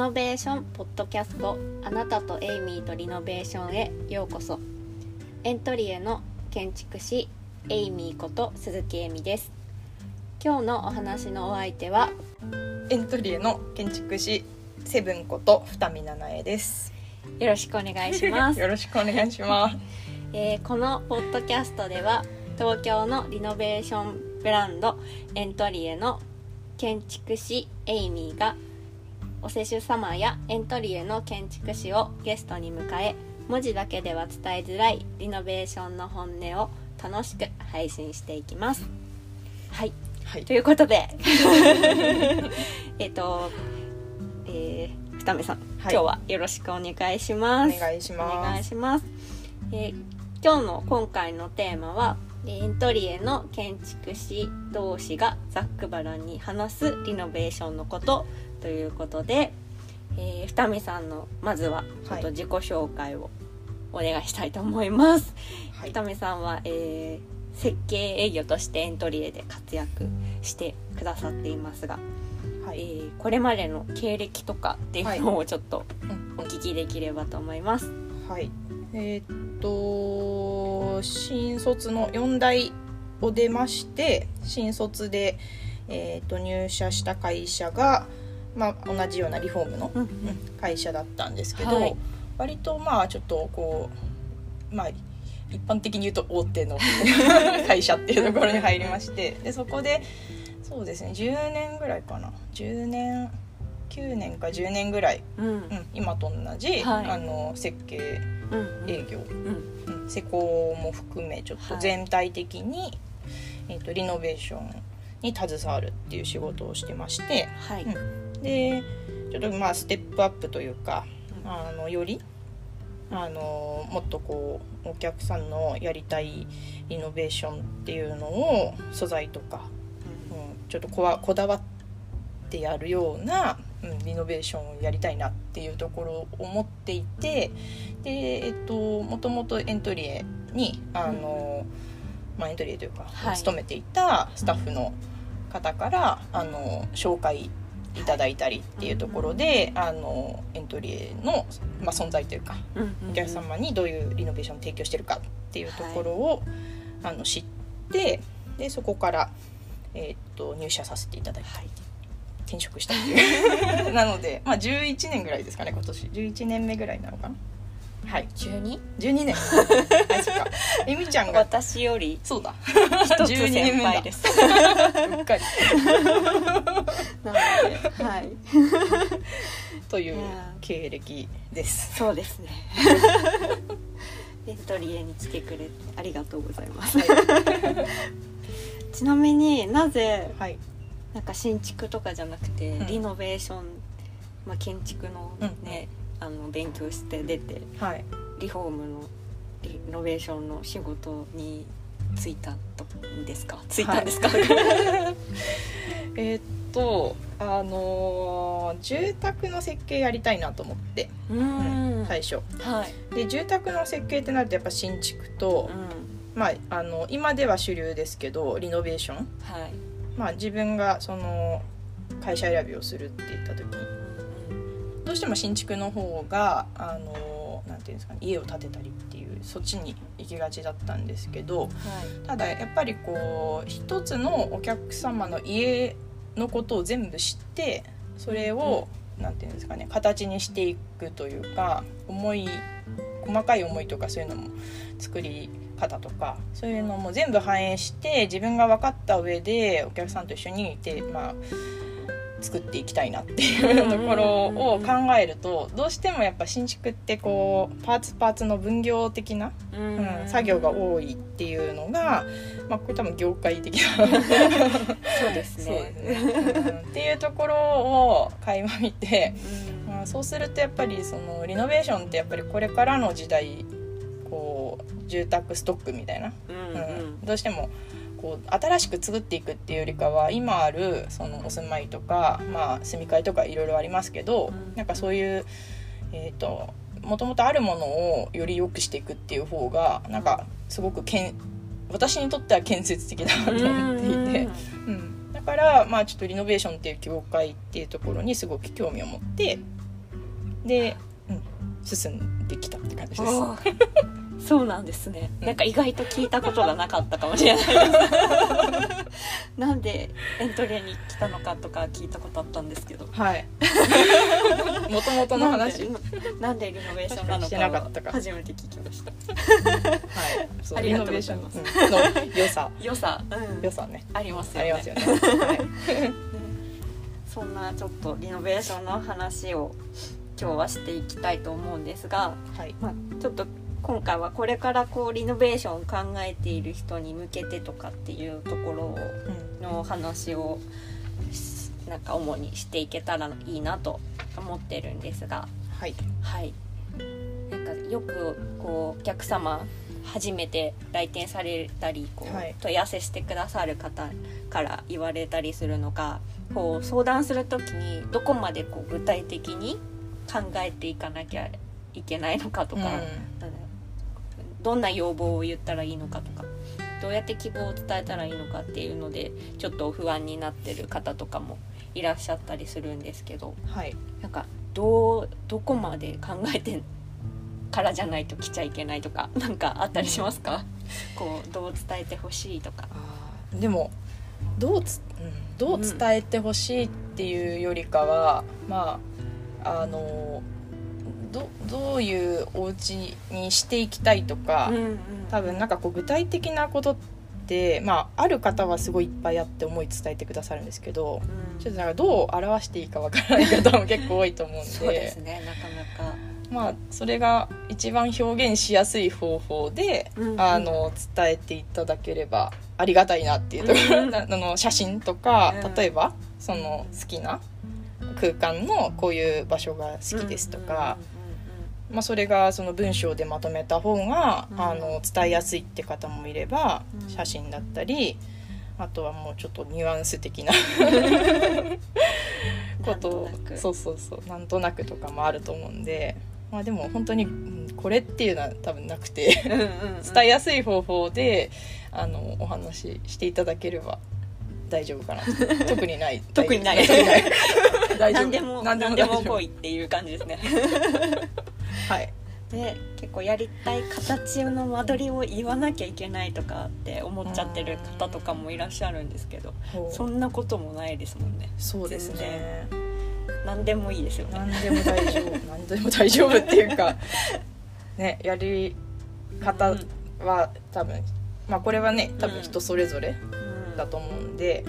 ノベーションポッドキャストあなたとエイミーとリノベーションへようこそエントリエの建築士エイミーこと鈴木恵美です今日のお話のお相手はエントリエの建築士セブンこと二見奈々絵です。よろしくお願いします よろしくお願いします。えーこのポッドキャストでは東京のリノベーションブランドエントリエの建築士エイミーがお施主様やエントリエの建築士をゲストに迎え文字だけでは伝えづらいリノベーションの本音を楽しく配信していきます。はいはいと。いうことで えっと、えー、二目さん、はい今日はよろしくお願いしおます。願いします。お願いします。えー今日の今回のテーマはえーエントリエの建築士同士がざっくばらんに話すリノベーションのことということで、えー、二見さんのまずはちょっと自己紹介をお願いしたいと思います。はい。二見さんは、えー設計営業としてエントリエで活躍してくださっていますが、えはい。ーこれまでの経歴とかっていうのをちょっとうんお聞きできればと思います。はい。えーっと新卒の四大を出まして新卒でえーっと入社した会社がまあ同じようなリフォームのうん。会社だったんですけど、はい。割とまあちょっとこうまあ一般的に言うと大手の 会社っていうところに入りましてでそこでそうですね10年ぐらいかな。10年9年か10年ぐらい、うん。うん、今と同じ、はい。あの設計うん。営業、うん。うん、施工も含めちょっと全体的に、えー、とリノベーションに携わるっていう仕事をしてましてはい、うんでちょっとまあステップアップというかあのよりあのもっとこうお客さんのやりたいリノベーションっていうのを素材とか、うん、ちょっとこわこだわってやるような、うん、リノベーションをやりたいなっていうところを思っていてで、えっと、もともとエントリエにあの、まあ、エントリエというか、はい。勤めていたスタッフの方からあの紹介いただいたりっていうところで、あのエントリエの、まあ、存在というかお客様にどういうリノベーションを提供してるかっていうところを、あの知ってでそこから、えーっと入社させていただいた、転職したっていう。なので、まあ、11年ぐらいですかね今年。11年目ぐらいなのかなはい。十二？12年。はいそっか。えみちゃんが。私よりそうだ。一つ12年先輩です。うっかり。なので、はい。という経歴です。そうですね。エントリエに来てくれてありがとうございます。ちなみになぜはい。なんか新築とかじゃなくて、うん。リノベーション、まあ建築のね、あの勉強して出てはいリフォームのリノベーションの仕事に就いたとんですか？就いたんですか？えーっとあのー住宅の設計やりたいなと思って、うーん。最初はい。で住宅の設計ってなるとやっぱ新築とう、ん。まあ、あの今では主流ですけどリノベーション、はい。まあ、自分がその会社選びをするって言った時にどうしても新築の方があのていうんですかね家を建てたりっていうそっちに行きがちだったんですけどはい。ただやっぱりこう一つのお客様の家のことを全部知ってそれを、なんていうんですかね形にしていくというか思い細かい思いとかそういうのも作り方とかそういうのも全部反映して自分が分かった上でお客さんと一緒にいて、まあ、作っていきたいなっていうところを考えるとどうしてもやっぱ新築ってこうパーツパーツの分業的なうんうん、作業が多いっていうのが、まあ、これ多分業界的な。そうですね。ですね、うん。っていうところを垣間見て、うん。まあ、そうするとやっぱりそのリノベーションってやっぱりこれからの時代こう住宅ストックみたいな、うん。うん。どうしてもこう新しく作っていくっていうよりかは今あるそのお住まいとか、まあ、住み替えとかいろいろありますけど、うん。なんかそういう、えー、ともともとあるものをより良くしていくっていう方がなんかすごくけん私にとっては建設的だなと思っていて、うん、だからまあちょっとリノベーションっていう業界っていうところにすごく興味を持ってで、うん、進んできたって感じです。そうなんですね、うんなんか意外と聞いたことがなかったかもしれないですなんでエントリーに来たのかとか聞いたことあったんですけどはい。もともとの話？はい。なんでリノベーションなのかったかか初めて聞きましたそうありがとうございリノますベーションの 良さ、良さ、うん、良さね。ありますよねありますよね。はい。そんなちょっとリノベーションの話を今日はしていきたいと思うんですが、はい。まあ、ちょっと今回はこれからこうリノベーションを考えている人に向けてとかっていうところをうんの話をしなんか主にしていけたらいいなと思ってるんですが。はい。はい。なんかよくこうお客様初めて来店されたりこう、はい。問い合わせしてくださる方から言われたりするのがこう相談する時にどこまでこう具体的に考えていかなきゃいけないのかとか、なんどんな要望を言ったらいいのかとかどうやって希望を伝えたらいいのかっていうのでちょっと不安になってる方とかもいらっしゃったりするんですけどはい。なんかどうどこまで考えてからじゃないと来ちゃいけないとかなんかあったりしますか？こうどう伝えてほしいとか。でもどうつ、うん、どう伝えてほしいっていうよりかは、まああのどどういうお家にしていきたいとか、うんうん多分なんかこう具体的なことって、まあ、ある方はすごいいっぱいあって思い伝えてくださるんですけどうん。ちょっとなんかどう表していいかわからない方も結構多いと思うんで。そうですねなかなか。まあ、それが一番表現しやすい方法で、うんうん。あの伝えていただければありがたいなっていうところ、うん なあの写真とか、うん。例えばその好きな空間のこういう場所が好きですとか、まあ、それがその文章でまとめた方が、うん。あの伝えやすいって方もいれば、うん。写真だったりあとはもうちょっとニュアンス的な ことそうそうそうなんとなくとかもあると思うんで、まあ、でも本当にうんこれっていうのは多分なくて 伝えやすい方法であのお話ししていただければ大丈夫かな。と特にない。特にない。特にない大丈夫。何でも何何でも来いっていう感じですね。はい。で結構やりたい形の間取りを言わなきゃいけないとかって思っちゃってる方とかもいらっしゃるんですけどそんなこともないですもんね。そうですね。何でもいいですよね。何でも大丈夫。何でも大丈夫っていうか ねやり方は多分まあこれはね多分人それぞれうん。だと思うんで、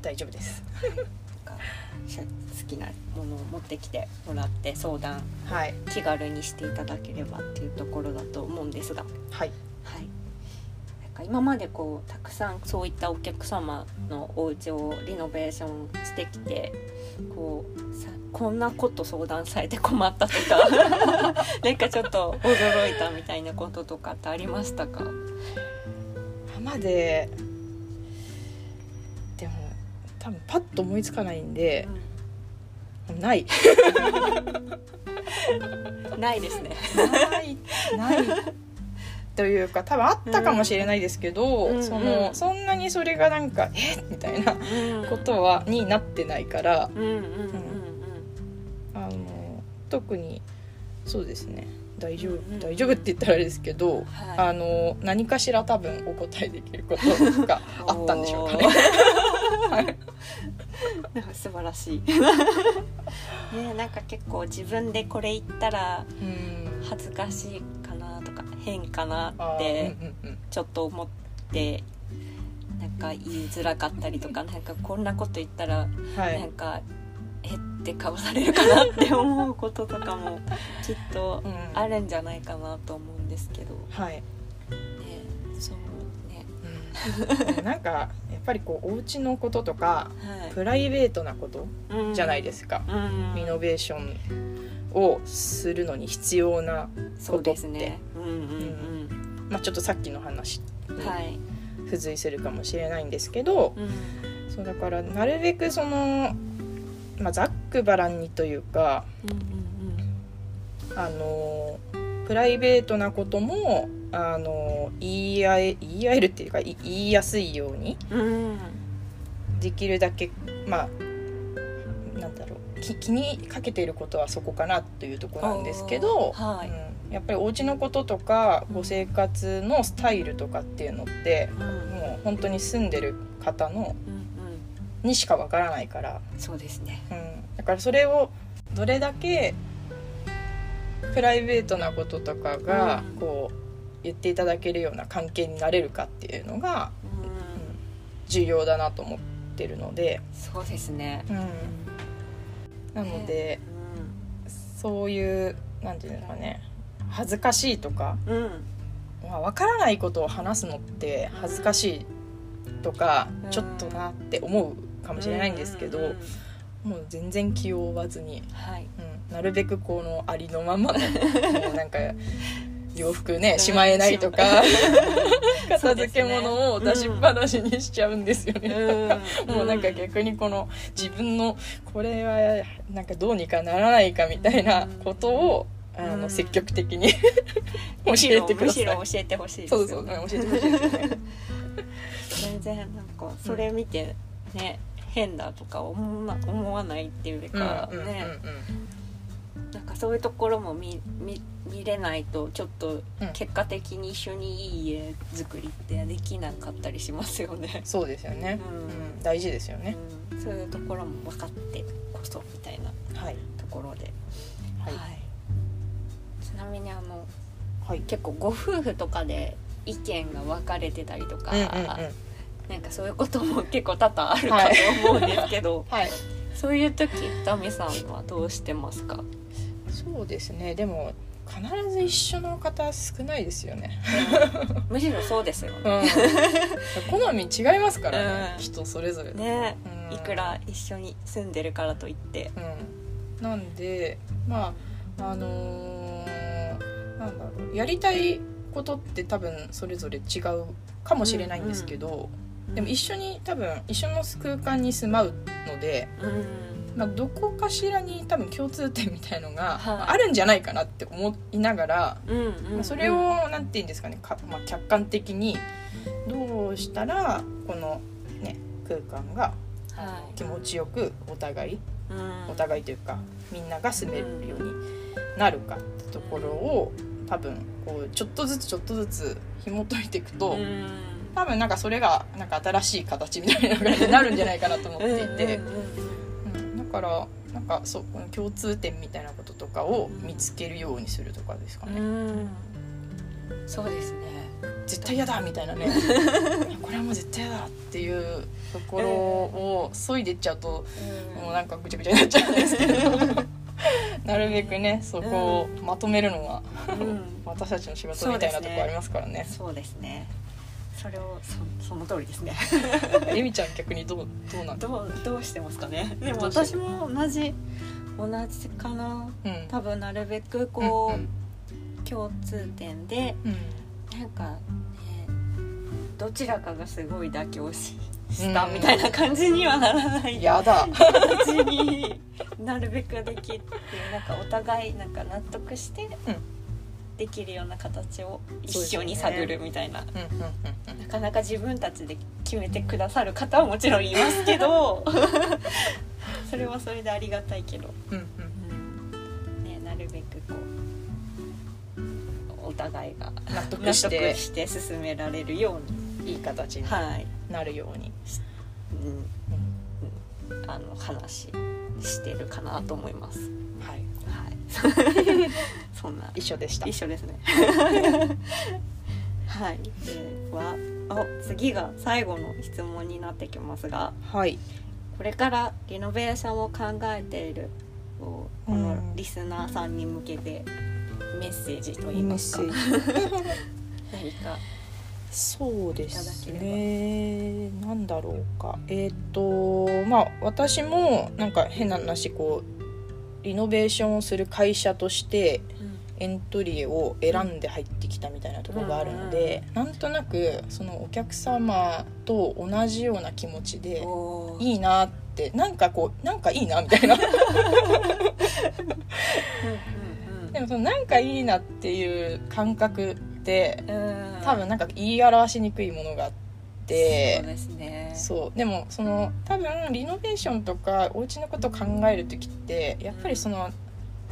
大丈夫です 好きなものを持ってきてもらって相談はい。気軽にしていただければっていうところだと思うんですが。はい。はい、なんか今までこうたくさんそういったお客様のお家をリノベーションしてきてこうさこんなこと相談されて困ったとか なんかちょっと驚いたみたいなこととかってありましたか？まで多分パッと思いつかないんでない。う んないですね。ない。ない。というか多分あったかもしれないですけど、うん。そうん。のそんなにそれがなんかえ？みたいなことはになってないからうんあの特にそうですね。大丈夫、うんうん。大丈夫って言ったらあれですけど、はい。あの何かしら多分お答えできることが あったんでしょうかね。はい なんか素晴らしい。ねなんか結構自分でこれ言ったらうん。恥ずかしいかなとか変かなってちょっと思ってなんか言いづらかったりとか なんかこんなこと言ったらはい。なんかえって顔されるかなって思うこととかもきっとうん。あるんじゃないかなと思うんですけど、ね、はい なんかやっぱりこうお家のこととかはい。プライベートなことうん。じゃないですか、うん。リノベーションをするのに必要な、そうですね。うんうんまあ、ちょっとさっきの話に付随するかもしれないんですけど、うん。そうだからなるべくその、まあ、ざっくばらんにというかうんあのプライベートなこともあの言い合え言い合えるっていうかい言いやすいようにできるだけまあなんだろう。気気にかけていることはそこかなというところなんですけど、はい。うん、やっぱりお家のこととかご生活のスタイルとかっていうのってうん。うんもう本当に住んでる方のうん。にしかわからないから、そうですね。うん、だからそれをどれだけプライベートなこととかがうん。こう言っていただけるような関係になれるかっていうのがうん。重要だなと思ってるので、そうですね。うん、なのでそういうなんていうんですかね恥ずかしいとか、うん。うんまあ、分からないことを話すのって恥ずかしいとか、うん。ちょっとなって思うかもしれないんですけど、うん。うんうんもう全然気を負わずに、はい。うん、なるべくこのありのままの もうなんか洋服ねしまえないとか 片付け物を出しっぱなしにしちゃうんですよね。もうなんか逆にこの自分のこれはなんかどうにかならないかみたいなことをあうん。の積極的に 教えてください。むしろ。教えてほしいですよそうそう、ね、教えてほしいですよね。全然なんかそれ見てね変だとか思わ思わないっていうかうんうんうん。ねなんかそういうところも見見見れないとちょっとうん。結果的に一緒にいい家作りってできなかったりしますよね。そうですよね、うん。うん。大事ですよね、うん、そういうところも分かってこそみたいなはい。ところで、はい。ちなみにあのはい。結構ご夫婦とかで意見が分かれてたりとか、うんうんうん。なんかそういうことも結構多々あるかと思うんですけど、はい そういう時ダメさんはどうしてますか？そうですね。でも必ず一緒の方少ないですよね、むしろそうですようね。ん、好み違いますからね、うん。人それぞれ。ね。うん。いくら一緒に住んでるからといって。うん、なんでまああのーなんだろう。やりたいことって多分それぞれ違うかもしれないんですけど、でも一緒に多分一緒の空間に住まうので、うん。まあ、どこかしらに多分共通点みたいのがああるんじゃないかなって思いながら、まあそれをなんて言うんですかねか、まあ、客観的にどうしたらこの、ね、空間がは気持ちよくお互いお互いというかみんなが住めるようになるかってところを多分こうちょっとずつちょっとずつ紐解いていくと、うん多分なんかそれがなんか新しい形みたいな感じになるんじゃないかなと思っていて、うんだからなんかそうこの共通点みたいなこととかを見つけるようにするとかですかね、うん。そうですね。絶対嫌だみたいなね。これはもう絶対嫌だっていうところを削いでいっちゃうと、もうなんかぐちゃぐちゃになっちゃうんですけど。なるべくねそこをまとめるのが、うん。私たちの仕事みたいなところありますからね。そうですね。それをそその通りですね。えみちゃん逆にどうどうなん？だどうどうしてますかね？でも私も同じ同じかな。うん。多分なるべくこう、うん共通点でうん。なんか、ね、どちらかがすごい妥協ししたみたいな感じにはならない。やだ。形になるべくできってなんかお互いなんか納得してできるような形を一緒に探るみたいな、うんうんうんなかなか自分たちで決めてくださる方はもちろんいますけど それはそれでありがたいけど、うんうん。うん。ね、なるべくこうお互いが納得して進められるようにいい形にはい、なるように、うん。うん、あの話してるかなと思います。はい、はい、そんな。一緒でした。一緒ですね。はい、ではあ次が最後の質問になってきますがはい。これからリノベーションを考えているこのうん。リスナーさんに向けてメッセージといいますか。メッセー 何か。そうですね。なんだろうか。えっ、とまあ私もなんか変な話こうリノベーションをする会社としてエントリーを選んで入ってきたみたいなところがあるので、なんとなくそのお客様と同じような気持ちでいいなってなんかこうなんかいいなみたいな。うんうん でもそのなんかいいなっていう感覚ってうん。うん多分なんか言い表しにくいものがあってそうですね。そう。でもその多分リノベーションとかお家のことを考える時ってやっぱりその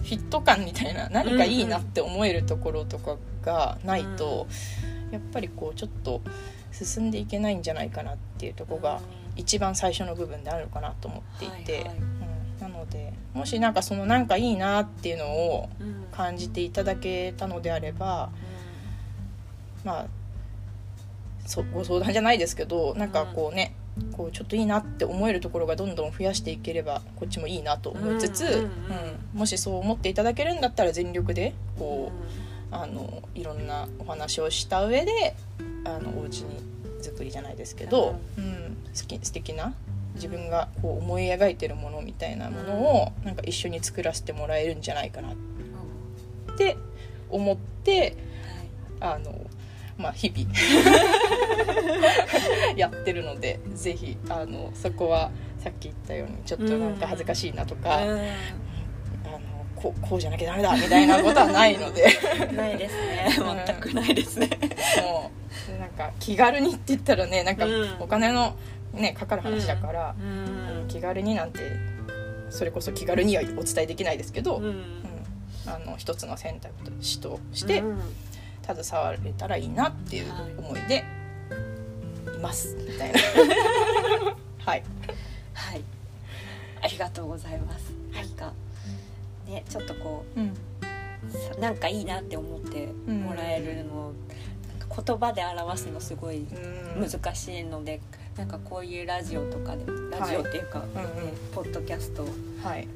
フィット感みたいな何かいいなって思えるところとかがないと、やっぱりこうちょっと進んでいけないんじゃないかなっていうところが一番最初の部分であるのかなと思っていて、はいはい。うん、なのでもしなんかそのなんかいいなっていうのをうん感じていただけたのであればまあそご相談じゃないですけどなんかこうね、こうちょっといいなって思えるところがどんどん増やしていければこっちもいいなと思いつつ、うんうんうんうん。もしそう思っていただけるんだったら全力でこう、あのいろんなお話をした上であのお家に作りじゃないですけど、うん。好き素敵な自分がこう思い描いてるものみたいなものをなんか一緒に作らせてもらえるんじゃないかなって思ってあの、まあ、日々 やってるのでぜひあのそこはさっき言ったようにちょっとなんか恥ずかしいなとか、うん。あのこうこうじゃなきゃダメだみたいなことはないので。ないですね。全くないですね。もうなんか気軽にって言ったらねなんかうん。お金の、ね、かかる話だから、うん。気軽になんてそれこそ気軽にはお伝えできないですけど、うん。うんあの一つの選択肢としてうん。携われたらいいなっていう思いでいます。みたいなはい。はい。ありがとうございます。なんかねちょっとこうん。うさなんかいいなって思ってもらえるの、なんか言葉で表すのすごいうん。難しいので、なんかこういうラジオとかでラジオっていうか、うんうん。ねポッドキャストはい。み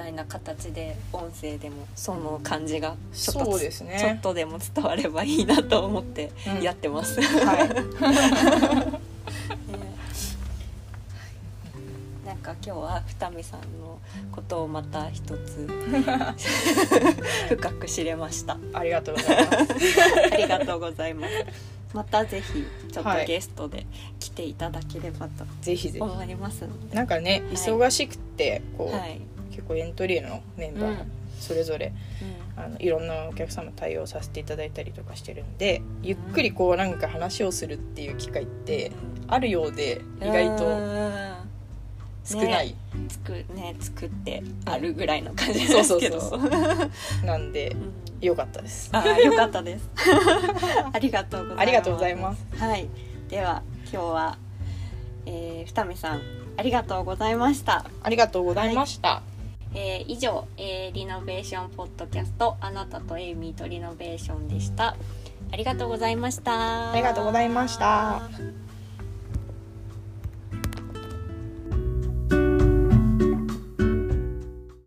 たいな形で音声でもその感じがちょっとそうですねちょっとでも伝わればいいなと思ってうんやってます。はい なんか今日は二見さんのことをまた一つ 深く知れました。ありがとうございますありがとうございます。またぜひちょっはいとゲストで来ていただければとぜひぜひ思いますので。なんかねはい忙しくてこう、はい。結構エントリーのメンバーうんそれぞれ、うあのいろんなお客様対応させていただいたりとかしてるんでゆっくりこうなんか話をするっていう機会ってあるようでん意外とうん少ない、作ね作ってあるぐらいの感じそうそうですけど。そう なんでうんよかったですあよかったです。ありがとうございます。ありがとうございます。はい。では今日は、えー、二見さんありがとうございました。ありがとうございました、えー以上、えーリノベーションポッドキャストあなたとエイミーとリノベーションでした。ありがとうございました。ありがとうございました。